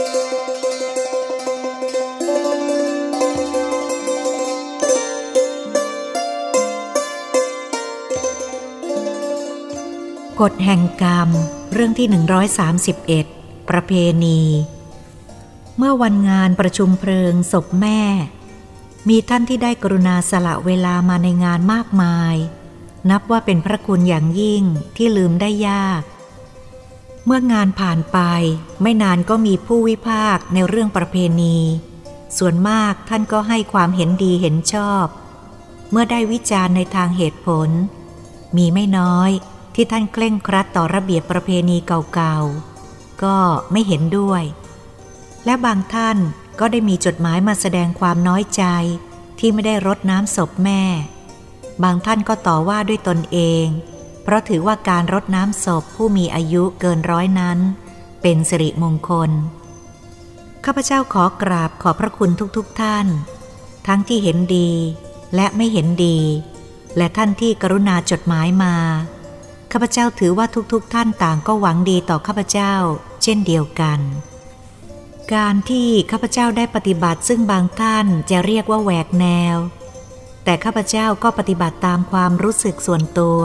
กฎแห่งกรรม เรื่องที่ 131 ประเพณี เมื่อวันงานประชุมเพลิงศพแม่ มีท่านที่ได้กรุณาสละเวลามาในงานมากมาย นับว่าเป็นพระคุณอย่างยิ่งที่ลืมได้ยาก เมื่องานผ่านไป ไม่นานก็มีผู้วิพากษ์ในเรื่องประเพณี ส่วนมากท่านก็ให้ความเห็นดีเห็นชอบ เมื่อได้วิจารณ์ในทางเหตุผล มีไม่น้อยที่ท่านเคร่งครัดต่อระเบียบประเพณีเก่าๆ ก็ไม่เห็นด้วย และบางท่านก็ได้มีจดหมายมาแสดงความน้อยใจที่ไม่ได้รดน้ำศพแม่ บางท่านก็ต่อว่าด้วยตนเอง เพราะถือว่าการรดน้ำศพผู้มีอายุเกินร้อยนั้น เป็นสิริมงคล ข้าพเจ้าขอกราบขอพระคุณทุกๆทท่าน ทั้งที่เห็นดีและไม่เห็นดี และท่านที่กรุณาจดหมายมา ข้าพเจ้าถือว่าทุกๆทท่านต่างก็หวังดีต่อข้าพเจ้า เช่นเดียวกัน การที่ข้าพเจ้าได้ปฏิบัติซึ่งบางท่านจะเรียกว่าแหวกแนว แต่ข้าพเจ้าก็ปฏิบัติตามความรู้สึกส่วนตัว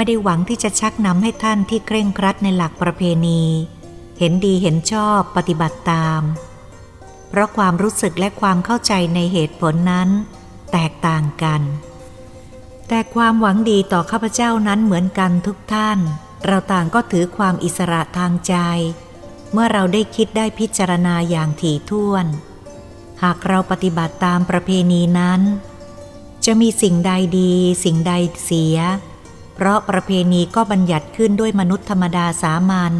ไม่ได้หวังที่จะชักนำให้ท่านที่เคร่งครัดในหลักประเพณี เห็นดีเห็นชอบปฏิบัติตาม เพราะความรู้สึกและความเข้าใจในเหตุผลนั้น แตกต่างกัน แต่ความหวังดีต่อข้าพเจ้านั้นเหมือนกันทุกท่าน เราต่างก็ถือความอิสระทางใจ เมื่อเราได้คิดได้พิจารณาอย่างถี่ถ้วน หากเราปฏิบัติตามประเพณีนั้น จะมีสิ่งใดดี สิ่งใดเสีย เพราะประเพณีก็บัญญัติขึ้นด้วยมนุษย์ธรรมดาสามัญ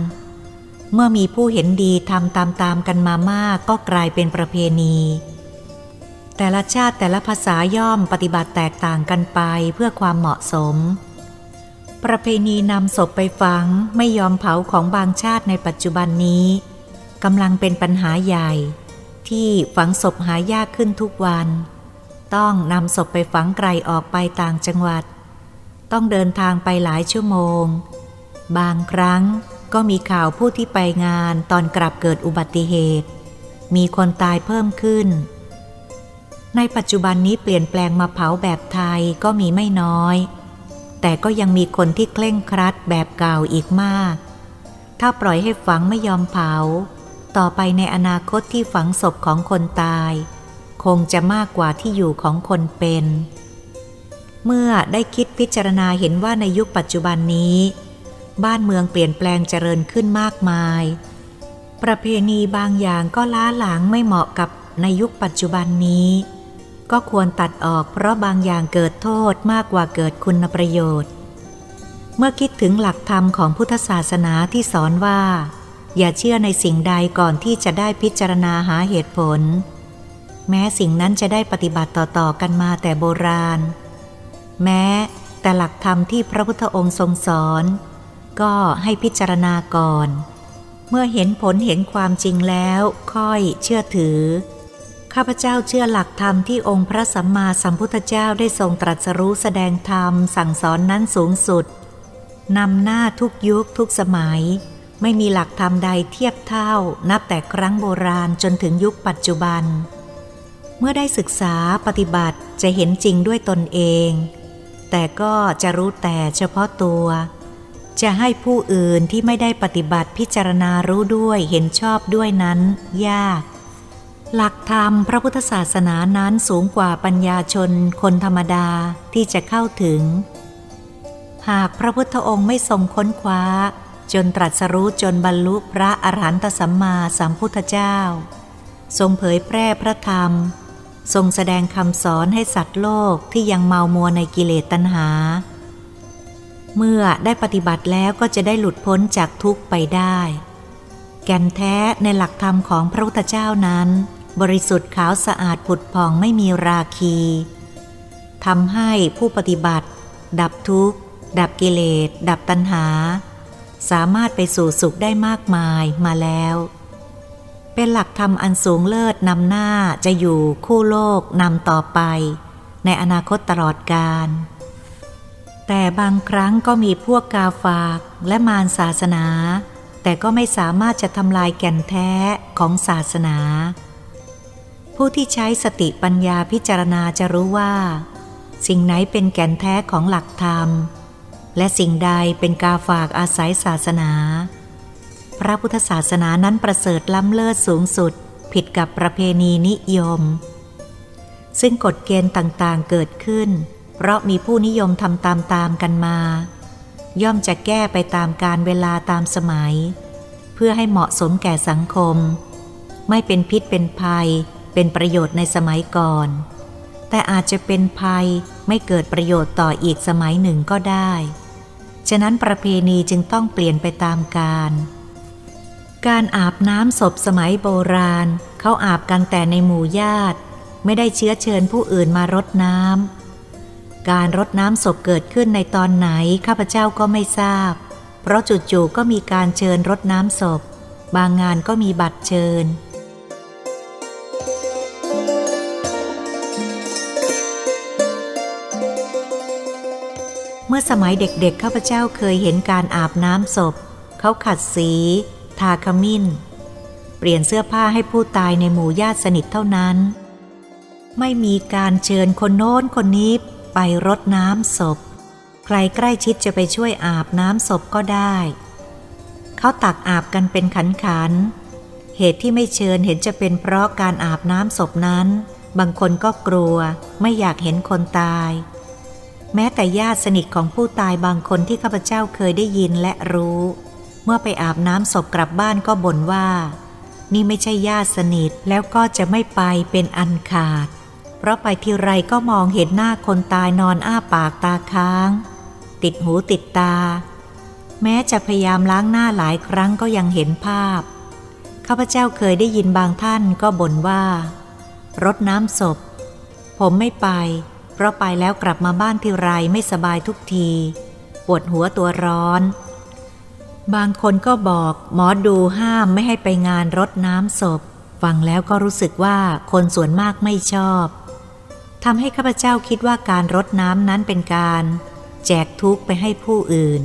เมื่อมีผู้เห็นดีทำตามๆกันมามากก็กลายเป็นประเพณี แต่ละชาติแต่ละภาษาย่อมปฏิบัติแตกต่างกันไปเพื่อความเหมาะสม ประเพณีนำศพไปฝังไม่ยอมเผาของบางชาติในปัจจุบันนี้กำลังเป็นปัญหาใหญ่ ที่ฝังศพหายากขึ้นทุกวัน ต้องนำศพไปฝังไกลออกไปต่างจังหวัด ต้องเดินทางไปหลายชั่วโมง บางครั้งก็มีข่าวผู้ที่ไปงานตอนกลับเกิดอุบัติเหตุ มีคนตายเพิ่มขึ้น ในปัจจุบันนี้เปลี่ยนแปลงมาเผาแบบไทยก็มีไม่น้อย แต่ก็ยังมีคนที่เคร่งครัดแบบเก่าอีกมาก ถ้าปล่อยให้ฝังไม่ยอมเผา ต่อไปในอนาคตที่ฝังศพของคนตาย คงจะมากกว่าที่อยู่ของคนเป็น เมื่อได้คิดพิจารณาเห็นว่าในยุคปัจจุบันนี้ บ้านเมืองเปลี่ยนแปลงเจริญขึ้นมากมาย ประเพณีบางอย่างก็ล้าหลังไม่เหมาะกับในยุคปัจจุบันนี้ ก็ควรตัดออกเพราะบางอย่างเกิดโทษมากกว่าเกิดคุณประโยชน์ เมื่อคิดถึงหลักธรรมของพุทธศาสนาที่สอนว่า อย่าเชื่อในสิ่งใดก่อนที่จะได้พิจารณาหาเหตุผล แม้สิ่งนั้นจะได้ปฏิบัติต่อๆกันมาแต่โบราณ แม้แต่หลักธรรมที่พระพุทธองค์ทรงสอน ก็ให้พิจารณาก่อน เมื่อเห็นผลเห็นความจริงแล้วค่อยเชื่อถือ ข้าพเจ้าเชื่อหลักธรรมที่องค์พระสัมมาสัมพุทธเจ้าได้ทรงตรัสรู้แสดงธรรมสั่งสอนนั้นสูงสุดนำหน้าทุกยุคทุกสมัย ไม่มีหลักธรรมใดเทียบเท่า นับแต่ครั้งโบราณจนถึงยุคปัจจุบัน เมื่อได้ศึกษาปฏิบัติจะเห็นจริงด้วยตนเอง แต่ก็จะรู้แต่เฉพาะตัว จะให้ผู้อื่นที่ไม่ได้ปฏิบัติพิจารณารู้ด้วยเห็นชอบด้วยนั้นยาก หลักธรรมพระพุทธศาสนานั้นสูงกว่าปัญญาชนคนธรรมดาที่จะเข้าถึง หากพระพุทธองค์ไม่ทรงค้นคว้า จนตรัสรู้จนบรรลุพระอรหันตสัมมาสัมพุทธเจ้า ทรงเผยแพร่พระธรรม ทรงแสดงคำสอนให้สัตว์โลกที่ยังเมามัวในกิเลสตัณหา เมื่อได้ปฏิบัติแล้วก็จะได้หลุดพ้นจากทุกข์ไปได้ แก่นแท้ในหลักธรรมของพระพุทธเจ้านั้น บริสุทธิ์ขาวสะอาดผุดผ่องไม่มีราคีทำให้ผู้ปฏิบัติ ดับทุกข์ ดับกิเลส ดับตัณหา สามารถไปสู่สุขได้มากมายมาแล้ว เป็นหลักธรรมอันสูงเลิศนำหน้าจะอยู่คู่โลกนำต่อไป ในอนาคตตลอดกาลแต่บางครั้งก็มีพวกกาฝากและมารศาสนา แต่ก็ไม่สามารถจะทำลายแก่นแท้ของศาสนา ผู้ที่ใช้สติปัญญาพิจารณาจะรู้ว่า สิ่งไหนเป็นแก่นแท้ของหลักธรรม และสิ่งใดเป็นกาฝากอาศัยศาสนา พระพุทธศาสนานั้นประเสริฐล้ำเลิศสูงสุด ผิดกับประเพณีนิยม ซึ่งกฎเกณฑ์ต่างๆเกิดขึ้น เพราะมีผู้นิยมทำตามๆกันมา ย่อมจะแก้ไปตามการเวลาตามสมัย เพื่อให้เหมาะสมแก่สังคม ไม่เป็นพิษเป็นภัย เป็นประโยชน์ในสมัยก่อน แต่อาจจะเป็นภัยไม่เกิดประโยชน์ต่ออีกสมัยหนึ่งก็ได้ ฉะนั้นประเพณีจึงต้องเปลี่ยนไปตามกาล การอาบน้ำศพสมัยโบราณ เขาอาบกันแต่ในหมู่ญาติ ไม่ได้เชื้อเชิญผู้อื่นมารดน้ำการรดน้ำศพเกิดขึ้นในตอนไหนข้าพเจ้าก็ไม่ทราบ เพราะจู่ๆก็มีการเชิญรดน้ำศพ บางงานก็มีบัตรเชิญเมื่อสมัยเด็กๆ ข้าพเจ้าเคยเห็นการอาบน้ำศพ เขาขัดสี ทาขมิ้น เปลี่ยนเสื้อผ้าให้ผู้ตายในหมู่ญาติสนิทเท่านั้น ไม่มีการเชิญคนโน้นคนนี้ไปรดน้ำศพ ใครใกล้ชิดจะไปช่วยอาบน้ำศพก็ได้ เขาตักอาบกันเป็นขันขัน เหตุที่ไม่เชิญเห็นจะเป็นเพราะการอาบน้ำศพนั้น บางคนก็กลัวไม่อยากเห็นคนตายแม้แต่ญาติสนิทของผู้ตายบางคนที่ข้าพเจ้าเคยได้ยินและรู้ มื่อไปอาบน้ำศพกลับบ้านก็บ่นว่า นี่ไม่ใช่ญาติสนิทแล้วก็จะไม่ไปเป็นอันขาด เพราะไปที่ไรก็มองเห็นหน้าคนตายนอนอ้าปากตาค้าง ติดหูติดตา แม้จะพยายามล้างหน้าหลายครั้งก็ยังเห็นภาพ ข้าพเจ้าเคยได้ยินบางท่านก็บ่นว่ารดน้ำศพ ผมไม่ไป เพราะไปแล้วกลับมาบ้านทีไรไม่สบายทุกที ปวดหัวตัวร้อน บางคนก็บอกหมอดูห้ามไม่ให้ไปงานรดน้ำศพ ฟังแล้วก็รู้สึกว่าคนส่วนมากไม่ชอบทำให้ข้าพเจ้าคิดว่าการรดน้ำนั้นเป็นการ แจกทุกไปให้ผู้อื่น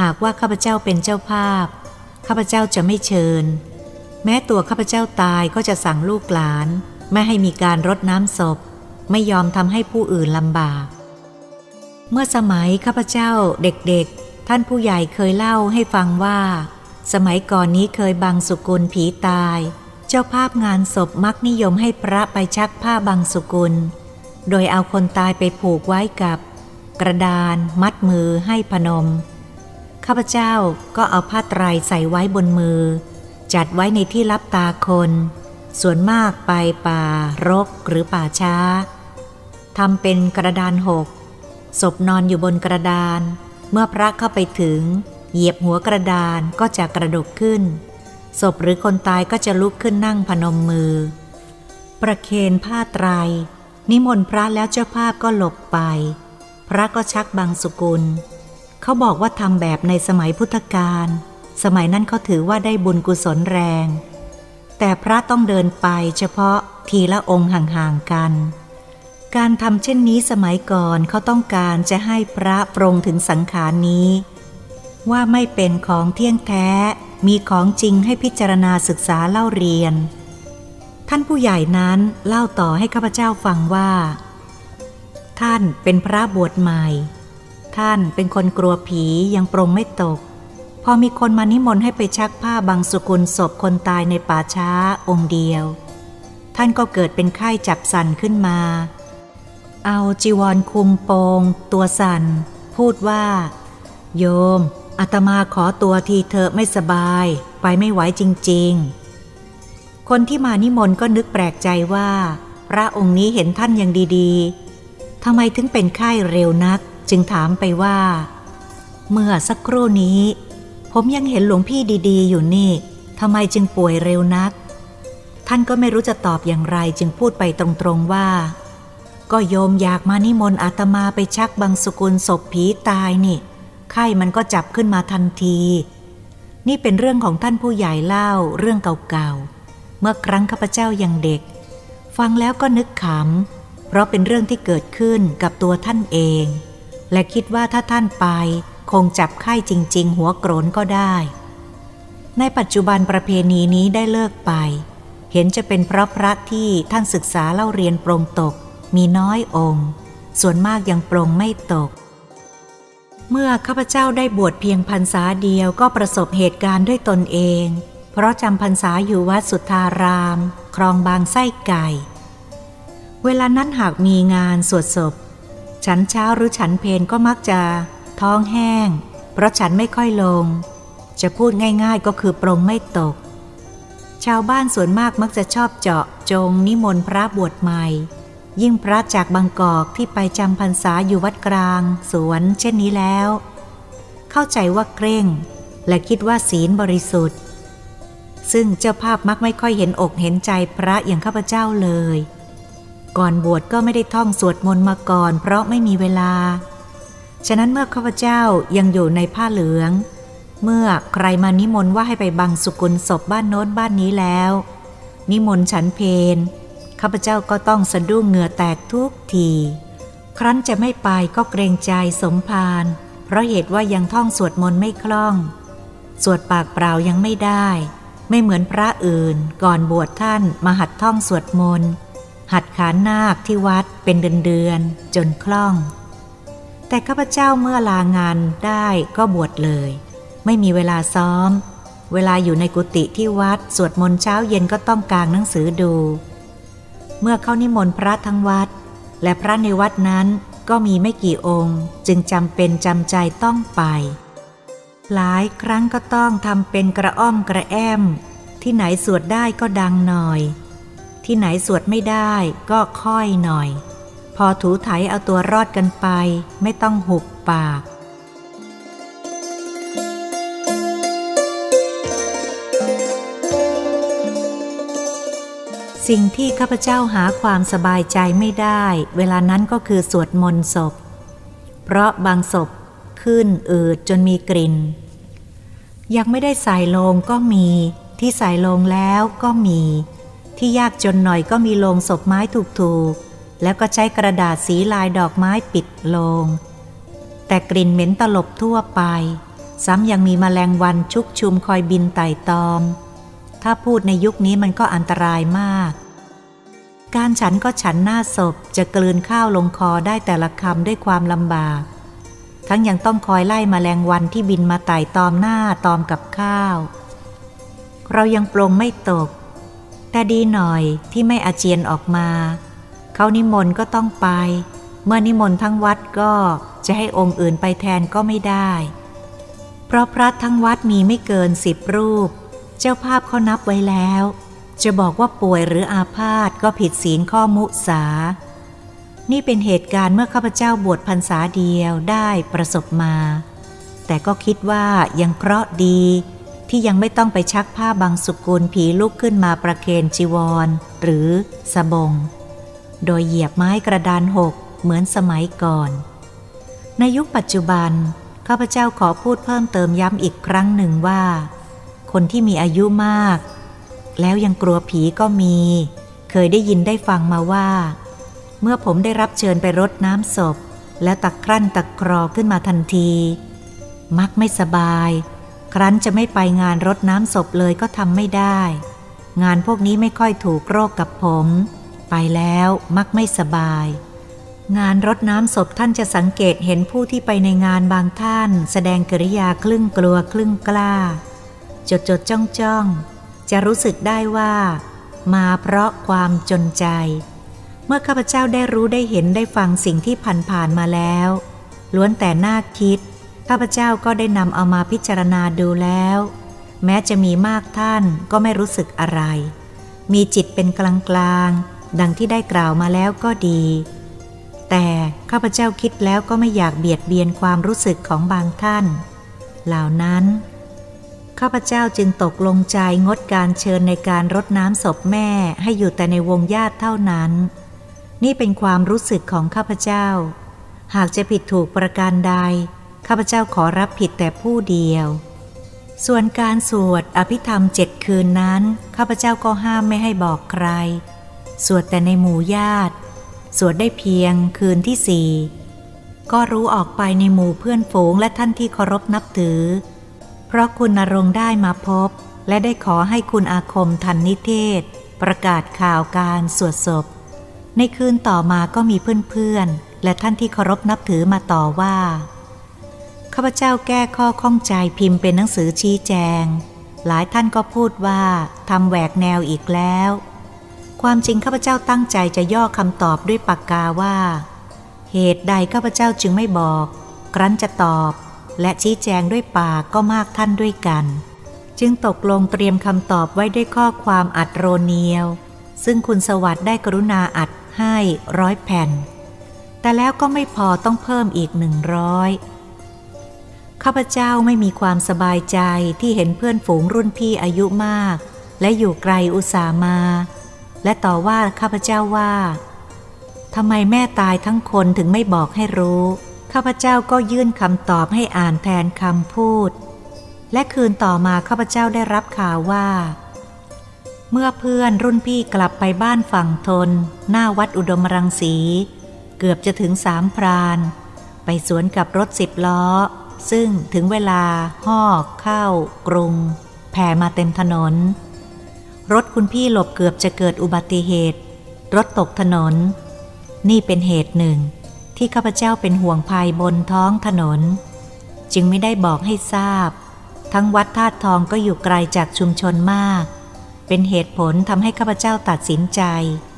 หากว่าข้าพเจ้าเป็นเจ้าภาพ ข้าพเจ้าจะไม่เชิญ แม้ตัวข้าพเจ้าตายก็จะสั่งลูกหลาน ไม่ให้มีการรดน้ำศพ ไม่ยอมทำให้ผู้อื่นลำบาก เมื่อสมัยข้าพเจ้าเด็กๆ ท่านผู้ใหญ่เคยเล่าให้ฟังว่า สมัยก่อนนี้เคยบังสุกุลผีตาย เจ้าภาพงานศพมักนิยมให้พระไปชักผ้าบังสุกุล โดยเอาคนตายไปผูกไว้กับ กระดาน มัดมือให้พนม ข้าพเจ้าก็เอาผ้าไตรใส่ไว้บนมือ จัดไว้ในที่รับตาคน ส่วนมากไปป่ารกหรือป่าช้าทำเป็นกระดานหกศพนอนอยู่บนกระดาน เมื่อพระเข้าไปถึง เหยียบหัวกระดานก็จะกระดกขึ้น ศพหรือคนตายก็จะลุกขึ้นนั่งพนมมือ ประเคนผ้าไตร นิมนต์พระแล้วเจ้าภาพก็หลบไป พระก็ชักบางสุกุล เขาบอกว่าทำแบบในสมัยพุทธกาลสมัยนั้นเขาถือว่าได้บุญกุศลแรง แต่พระต้องเดินไปเฉพาะทีละองค์ห่างๆกัน การทำเช่นนี้สมัยก่อนเขาต้องการจะให้พระปรงถึงสังขารนี้ ว่าไม่เป็นของเที่ยงแท้ มีของจริงให้พิจารณาศึกษาเล่าเรียน ท่านผู้ใหญ่นั้นเล่าต่อให้ข้าพเจ้าฟังว่า ท่านเป็นพระบวชใหม่ ท่านเป็นคนกลัวผียังปรงไม่ตก พอมีคนมานิมนต์ให้ไปชักผ้าบางสุกุลศพคนตายในป่าช้าองค์เดียว ท่านก็เกิดเป็นไข้จับสันขึ้นมา เอาจีวรคุมโปง ตัวสันพูดว่า โยมอาตมาขอตัวทีเธอไม่สบาย ไปไม่ไหวจริง ๆ คนที่มานิมนต์ก็นึกแปลกใจว่า พระองค์นี้เห็นท่านยังดีๆทำไมถึงเป็นไข้เร็วนัก จึงถามไปว่า เมื่อสักครู่นี้ ผมยังเห็นหลวงพี่ดีๆ อยู่นี่ทำไมจึงป่วยเร็วนัก ท่านก็ไม่รู้จะตอบอย่างไรจึงพูดไปตรงๆว่า ก็โยมอยากมานิมนต์อาตมาไปชักบางสกุลศพผีตายนี่ไข้มันก็จับขึ้นมาทันที นี่เป็นเรื่องของท่านผู้ใหญ่เล่าเรื่องเก่าๆ เมื่อครั้งข้าพเจ้ายังเด็ก ฟังแล้วก็นึกขำ เพราะเป็นเรื่องที่เกิดขึ้นกับตัวท่านเอง และคิดว่าถ้าท่านไปคงจับไข้จริง ๆ หัวโกรนก็ได้ ในปัจจุบันประเพณีนี้ได้เลิกไป เห็นจะเป็นเพราะพระที่ท่านศึกษาเล่าเรียนปรงตก มีน้อยองค์ ส่วนมากยังปรงไม่ตก เมื่อข้าพเจ้าได้บวชเพียงพรรษาเดียวก็ประสบเหตุการณ์ด้วยตนเอง เพราะจำพรรษาอยู่วัดสุทธาราม ครองบางไส้ไก่ เวลานั้นหากมีงานสวดศพ ฉันเช้าหรือฉันเพนก็มักจะท้องแห้ง เพราะฉันไม่ค่อยลง จะพูดง่ายๆก็คือปรงไม่ตก ชาวบ้านส่วนมากมักจะชอบเจาะจงนิมนต์พระบวชใหม่ ยิ่งพระจากบางกอกที่ไปจำพรรษาอยู่วัดกลาง สวนเช่นนี้แล้ว เข้าใจว่าเกร่ง และคิดว่าศีลบริสุทธิ์ ซึ่งเจ้าภาพมักไม่ค่อยเห็นอกเห็นใจพระอย่างข้าพเจ้าเลย ก่อนบวชก็ไม่ได้ท่องสวดมนต์มาก่อน เพราะไม่มีเวลา ฉะนั้นเมื่อข้าพเจ้ายังอยู่ในผ้าเหลือง เมื่อใครมานิมนต์ว่าให้ไปบังสุกุลศพบ้านโน้นบ้านนี้แล้ว นิมนต์ฉันเพน ข้าพเจ้าก็ต้องสะดุ้งเหงื่อแตกทุกที ครั้นจะไม่ไปก็เกรงใจสมภาร เพราะเหตุว่ายังท่องสวดมนต์ไม่คล่อง สวดปากเปล่ายังไม่ได้ ไม่เหมือนพระอื่น ก่อนบวชท่านมาหัดท่องสวดมนต์ หัดขานนาคที่วัดเป็นเดือนเดือนจนคล่อง แต่ข้าพเจ้าเมื่อลางานได้ก็บวชเลย ไม่มีเวลาซ้อม เวลาอยู่ในกุฏิที่วัด สวดมนต์เช้าเย็นก็ต้องกางหนังสือดู เมื่อเข้านิมนต์พระทั้งวัด และพระในวัดนั้นก็มีไม่กี่องค์ จึงจำเป็นจำใจต้องไป หลายครั้งก็ต้องทำเป็นกระอ้อมกระแอม ที่ไหนสวดได้ก็ดังหน่อย ที่ไหนสวดไม่ได้ก็ค่อยหน่อย พอถูไถเอาตัวรอดกันไป ไม่ต้องหุบปาก สิ่งที่ข้าพเจ้าหาความสบายใจไม่ได้ เวลานั้นก็คือสวดมนต์ศพ เพราะบางศพขึ้นอืดจนมีกลิ่น ยังไม่ได้ใส่ลงก็มี ที่ใส่ลงแล้วก็มี ที่ยากจนหน่อยก็มีลงศพไม้ถูกๆ แล้วก็ใช้กระดาษสีลายดอกไม้ปิดลง แต่กลิ่นเหม็นตลบทั่วไป ซ้ำยังมีมแมลงวันชุกชุมคอยบินไต่ตอม ถ้าพูดในยุคนี้มันก็อันตรายมาก การฉันก็ฉันหน้าศพจะกลืนข้าวลงคอได้แต่ละคำด้วยความลำบาก ทั้งยังต้องคอยไล่มแมลงวันที่บินมาไต่ตอมหน้าตอมกับข้าว เรายังปรงไม่ตก แต่ดีหน่อยที่ไม่อาเจียนออกมา เขานิมนต์ก็ต้องไป เมื่อนิมนต์ทั้งวัดก็จะให้องค์อื่นไปแทนก็ไม่ได้ เพราะพระทั้งวัดมีไม่เกินสิบรูป เจ้าภาพเขานับไว้แล้ว จะบอกว่าป่วยหรืออาพาธก็ผิดศีลข้อมุสา นี่เป็นเหตุการณ์เมื่อข้าพเจ้าบวชพรรษาเดียวได้ประสบมา แต่ก็คิดว่ายังเคราะห์ดีที่ยังไม่ต้องไปชักผ้าบางสุกุลผีลุกขึ้นมาประเคนจีวร หรือสบง โดยเหยียบไม้กระดานหกเหมือนสมัยก่อน ในยุคปัจจุบัน ข้าพเจ้าขอพูดเพิ่มเติมย้ำอีกครั้งหนึ่งว่า คนที่มีอายุมาก แล้วยังกลัวผีก็มี เคยได้ยินได้ฟังมาว่า เมื่อผมได้รับเชิญไปรดน้ำศพ แล้วตักครั่นตักครอขึ้นมาทันที มักไม่สบาย ครั้นจะไม่ไปงานรดน้ำศพเลยก็ทำไม่ได้ งานพวกนี้ไม่ค่อยถูกโรคกับผม ไปแล้วมักไม่สบาย งานรดน้ำศพท่านจะสังเกตเห็นผู้ที่ไปในงานบางท่าน แสดงกริยาครึ่งกลัวครึ่งกล้า จดจดจ้องจ้องจะรู้สึกได้ว่า มาเพราะความจนใจ เมื่อข้าพเจ้าได้รู้ได้เห็นได้ฟังสิ่งที่ผ่านผ่านมาแล้ว ล้วนแต่น่าคิด ข้าพเจ้าก็ได้นำเอามาพิจารณาดูแล้ว แม้จะมีมากท่านก็ไม่รู้สึกอะไร มีจิตเป็นกลางกลางดังที่ได้กล่าวมาแล้วก็ดี แต่ข้าพเจ้าคิดแล้วก็ไม่อยากเบียดเบียนความรู้สึกของบางท่าน เหล่านั้น ข้าพเจ้าจึงตกลงใจงดการเชิญในการรดน้ำศพแม่ให้อยู่แต่ในวงญาติเท่านั้น นี่เป็นความรู้สึกของข้าพเจ้า หากจะผิดถูกประการใด ข้าพเจ้าขอรับผิดแต่ผู้เดียว ส่วนการสวดอภิธรรมเจ็ดคืนนั้น ข้าพเจ้าก็ห้ามไม่ให้บอกใคร สวดแต่ในหมู่ญาติ สวดได้เพียงคืนที่สี่ก็รู้ออกไปในหมู่เพื่อนฝูงและท่านที่เคารพนับถือ เพราะคุณนรงได้มาพบ และได้ขอให้คุณอาคมทันนิเทศ ประกาศข่าวการสวดศพ ในคืนต่อมาก็มีเพื่อนๆ และท่านที่เคารพนับถือมาต่อว่าข้าพเจ้าแก้ข้อข้องใจพิมพ์เป็นหนังสือชี้แจง หลายท่านก็พูดว่าทำแหวกแนวอีกแล้ว ความจริงข้าพเจ้าตั้งใจจะย่อคำตอบด้วยปากกาว่า เหตุใดข้าพเจ้าจึงไม่บอก ครั้นจะตอบ และชี้แจงด้วยปากก็มากท่านด้วยกัน จึงตกลงเตรียมคำตอบไว้ด้วยข้อความอัดโรเนียว ซึ่งคุณสวัสด์ได้กรุณาอัดให้ร้อยแผ่น แต่แล้วก็ไม่พอต้องเพิ่มอีกหนึ่งร้อยข้าพเจ้าไม่มีความสบายใจที่เห็นเพื่อนฝูงรุ่นพี่อายุมาก และอยู่ไกลอุตสามา และต่อว่าข้าพเจ้าว่าทำไมแม่ตายทั้งคนถึงไม่บอกให้รู้ ข้าพเจ้าก็ยื่นคำตอบให้อ่านแทนคำพูด และคืนต่อมาข้าพเจ้าได้รับข่าวว่า เมื่อเพื่อนรุ่นพี่กลับไปบ้านฝั่งทน หน้าวัดอุดมรังสี เกือบจะถึงสามพราน ไปสวนกับรถสิบล้อ ซึ่งถึงเวลาหอเข้ากรุง แผ่มาเต็มถนน รถคุณพี่หลบเกือบจะเกิดอุบัติเหตุ รถตกถนน นี่เป็นเหตุหนึ่ง ที่ข้าพเจ้าเป็นห่วงภัยบนท้องถนน จึงไม่ได้บอกให้ทราบ ทั้งวัดธาตุทองก็อยู่ไกลจากชุมชนมาก เป็นเหตุผลทำให้ข้าพเจ้าตัดสินใจ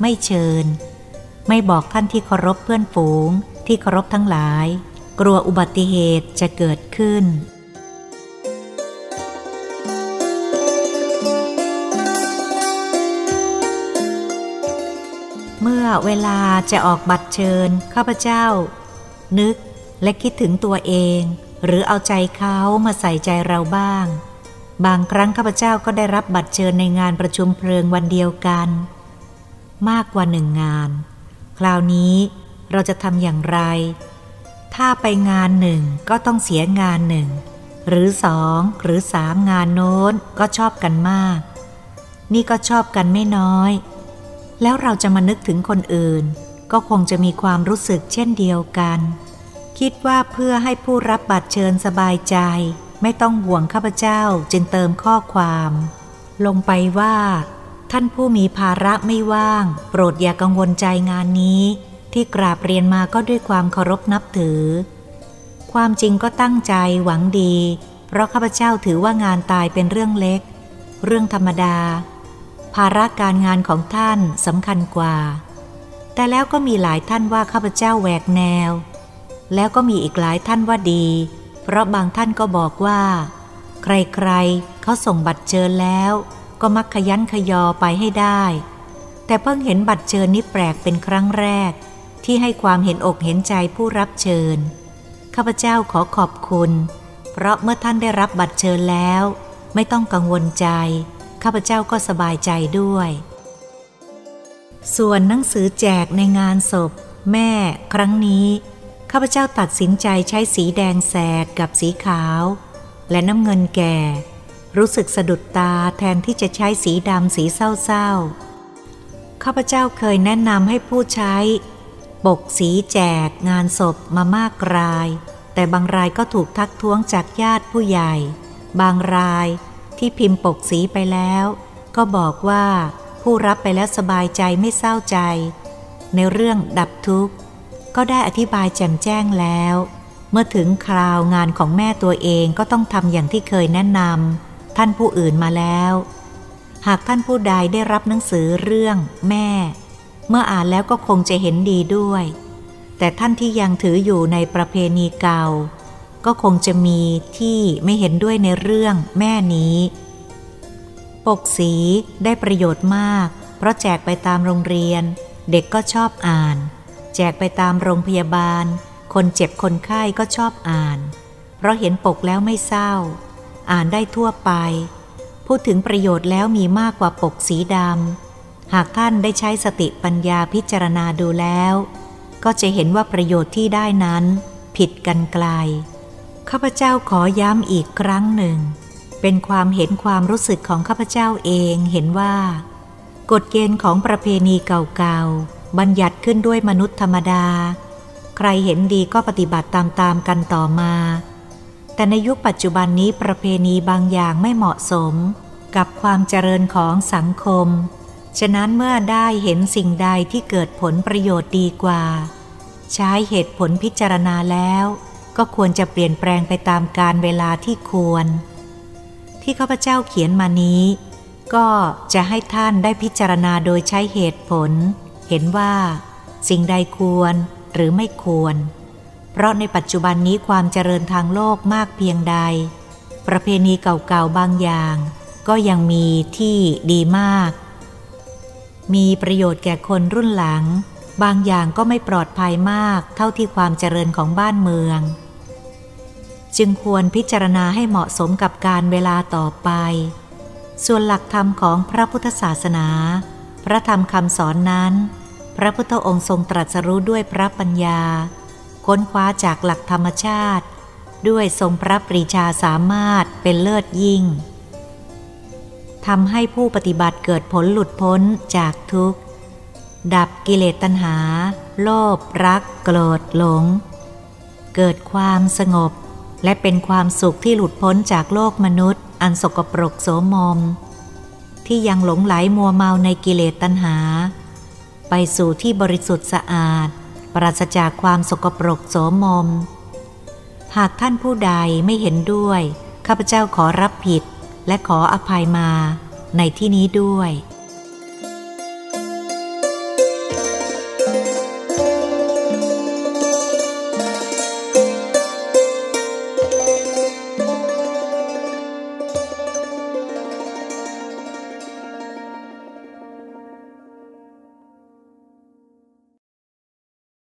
ไม่เชิญ ไม่บอกท่านที่เคารพเพื่อนฝูง ที่เคารพทั้งหลาย กลัวอุบัติเหตุจะเกิดขึ้น เวลาจะออกบัตรเชิญข้าพเจ้า นึกและคิดถึงตัวเอง หรือเอาใจเขามาใส่ใจเราบ้าง บางครั้งข้าพเจ้าก็ได้รับบัตรเชิญในงานประชุมเพลิงวันเดียวกัน มากกว่าหนึ่งงาน คราวนี้เราจะทำอย่างไร ถ้าไปงานหนึ่งก็ต้องเสียงานหนึ่งหรือสองหรือสามงานโน้นก็ชอบกันมาก นี่ก็ชอบกันไม่น้อย แล้วเราจะมานึกถึงคนอื่น ก็คงจะมีความรู้สึกเช่นเดียวกัน คิดว่าเพื่อให้ผู้รับบัตรเชิญสบายใจ ไม่ต้องห่วงข้าพเจ้าจึงเติมข้อความ ลงไปว่า ท่านผู้มีภาระไม่ว่าง โปรดอย่ากังวลใจงานนี้ ที่กราบเรียนมาก็ด้วยความเคารพนับถือ ความจริงก็ตั้งใจหวังดี เพราะข้าพเจ้าถือว่างานตายเป็นเรื่องเล็ก เรื่องธรรมดา ภาระการงานของท่านสำคัญกว่า แต่แล้วก็มีหลายท่านว่าข้าพเจ้าแหวกแนว แล้วก็มีอีกหลายท่านว่าดี เพราะบางท่านก็บอกว่า ใครๆเขาส่งบัตรเชิญแล้ว ก็มักขยันขยอไปให้ได้ แต่เพิ่งเห็นบัตรเชิญนี้แปลกเป็นครั้งแรก ที่ให้ความเห็นอกเห็นใจผู้รับเชิญ ข้าพเจ้าขอขอบคุณ เพราะเมื่อท่านได้รับบัตรเชิญแล้ว ไม่ต้องกังวลใจ ข้าพเจ้าก็สบายใจด้วย ส่วนหนังสือแจกในงานศพ แม่ครั้งนี้ ข้าพเจ้าตัดสินใจใช้สีแดงแสดกับสีขาว และน้ำเงินแก่ รู้สึกสะดุดตาแทนที่จะใช้สีดำสีเศร้าๆ ข้าพเจ้าเคยแนะนำให้ผู้ใช้ ปกสีแจกงานศพมามากราย แต่บางรายก็ถูกทักท้วงจากญาติผู้ใหญ่ บางราย ที่พิมพ์ปกสีไปแล้ว ก็บอกว่าผู้รับไปแล้วสบายใจไม่เศร้าใจ ในเรื่องดับทุกข์ ก็ได้อธิบายแจ่มแจ้งแล้ว เมื่อถึงคราวงานของแม่ตัวเองก็ต้องทำอย่างที่เคยแนะนำท่านผู้อื่นมาแล้ว หากท่านผู้ใดได้รับหนังสือเรื่องแม่ เมื่ออ่านแล้วก็คงจะเห็นดีด้วย แต่ท่านที่ยังถืออยู่ในประเพณีเก่า ก็คงจะมีที่ไม่เห็นด้วยในเรื่องแม่นี้ ปกสีได้ประโยชน์มาก เพราะแจกไปตามโรงเรียน เด็กก็ชอบอ่าน แจกไปตามโรงพยาบาล คนเจ็บคนไข้ก็ชอบอ่าน เพราะเห็นปกแล้วไม่เศร้า อ่านได้ทั่วไป พูดถึงประโยชน์แล้วมีมากกว่าปกสีดำหากท่านได้ใช้สติปัญญาพิจารณาดูแล้ว ก็จะเห็นว่าประโยชน์ที่ได้นั้น ผิดกันไกล ข้าพเจ้าขอย้ำอีกครั้งหนึ่ง เป็นความเห็นความรู้สึกของข้าพเจ้าเองเห็นว่า กฎเกณฑ์ของประเพณีเก่าๆ บัญญัติขึ้นด้วยมนุษย์ธรรมดา ใครเห็นดีก็ปฏิบัติตามๆกันต่อมา แต่ในยุคปัจจุบันนี้ประเพณีบางอย่างไม่เหมาะสม กับความเจริญของสังคม ฉะนั้นเมื่อได้เห็นสิ่งใดที่เกิดผลประโยชน์ดีกว่า ใช้เหตุผลพิจารณาแล้ว ก็ควรจะเปลี่ยนแปลงไปตามการเวลาที่ควร ที่ข้าพเจ้าเขียนมานี้ ก็จะให้ท่านได้พิจารณาโดยใช้เหตุผล เห็นว่า สิ่งใดควรหรือไม่ควร เพราะในปัจจุบันนี้ความเจริญทางโลกมากเพียงใด ประเพณีเก่าๆบางอย่าง ก็ยังมีที่ดีมาก มีประโยชน์แก่คนรุ่นหลังบางอย่างก็ไม่ปลอดภัยมากเท่าที่ความเจริญของบ้านเมือง จึงควรพิจารณาให้เหมาะสมกับการเวลาต่อไป ส่วนหลักธรรมของพระพุทธศาสนา พระธรรมคำสอนนั้น พระพุทธองค์ทรงตรัสรู้ด้วยพระปัญญา ค้นคว้าจากหลักธรรมชาติ ด้วยทรงพระปรีชาสามารถเป็นเลิศยิ่งทำให้ผู้ปฏิบัติเกิดผลหลุดพ้นจากทุกข์ ดับกิเลสตัณหา โลภรัก โกรธหลง เกิดความสงบ และเป็นความสุขที่หลุดพ้นจากโลกมนุษย์ อันสกปรกโสมม ที่ยังหลงไหลมัวเมาในกิเลสตัณหา ไปสู่ที่บริสุทธิ์สะอาด ปราศจากความสกปรกโสมม หากท่านผู้ใดไม่เห็นด้วย ข้าพเจ้าขอรับผิดและขออภัยมาในที่นี้ด้วย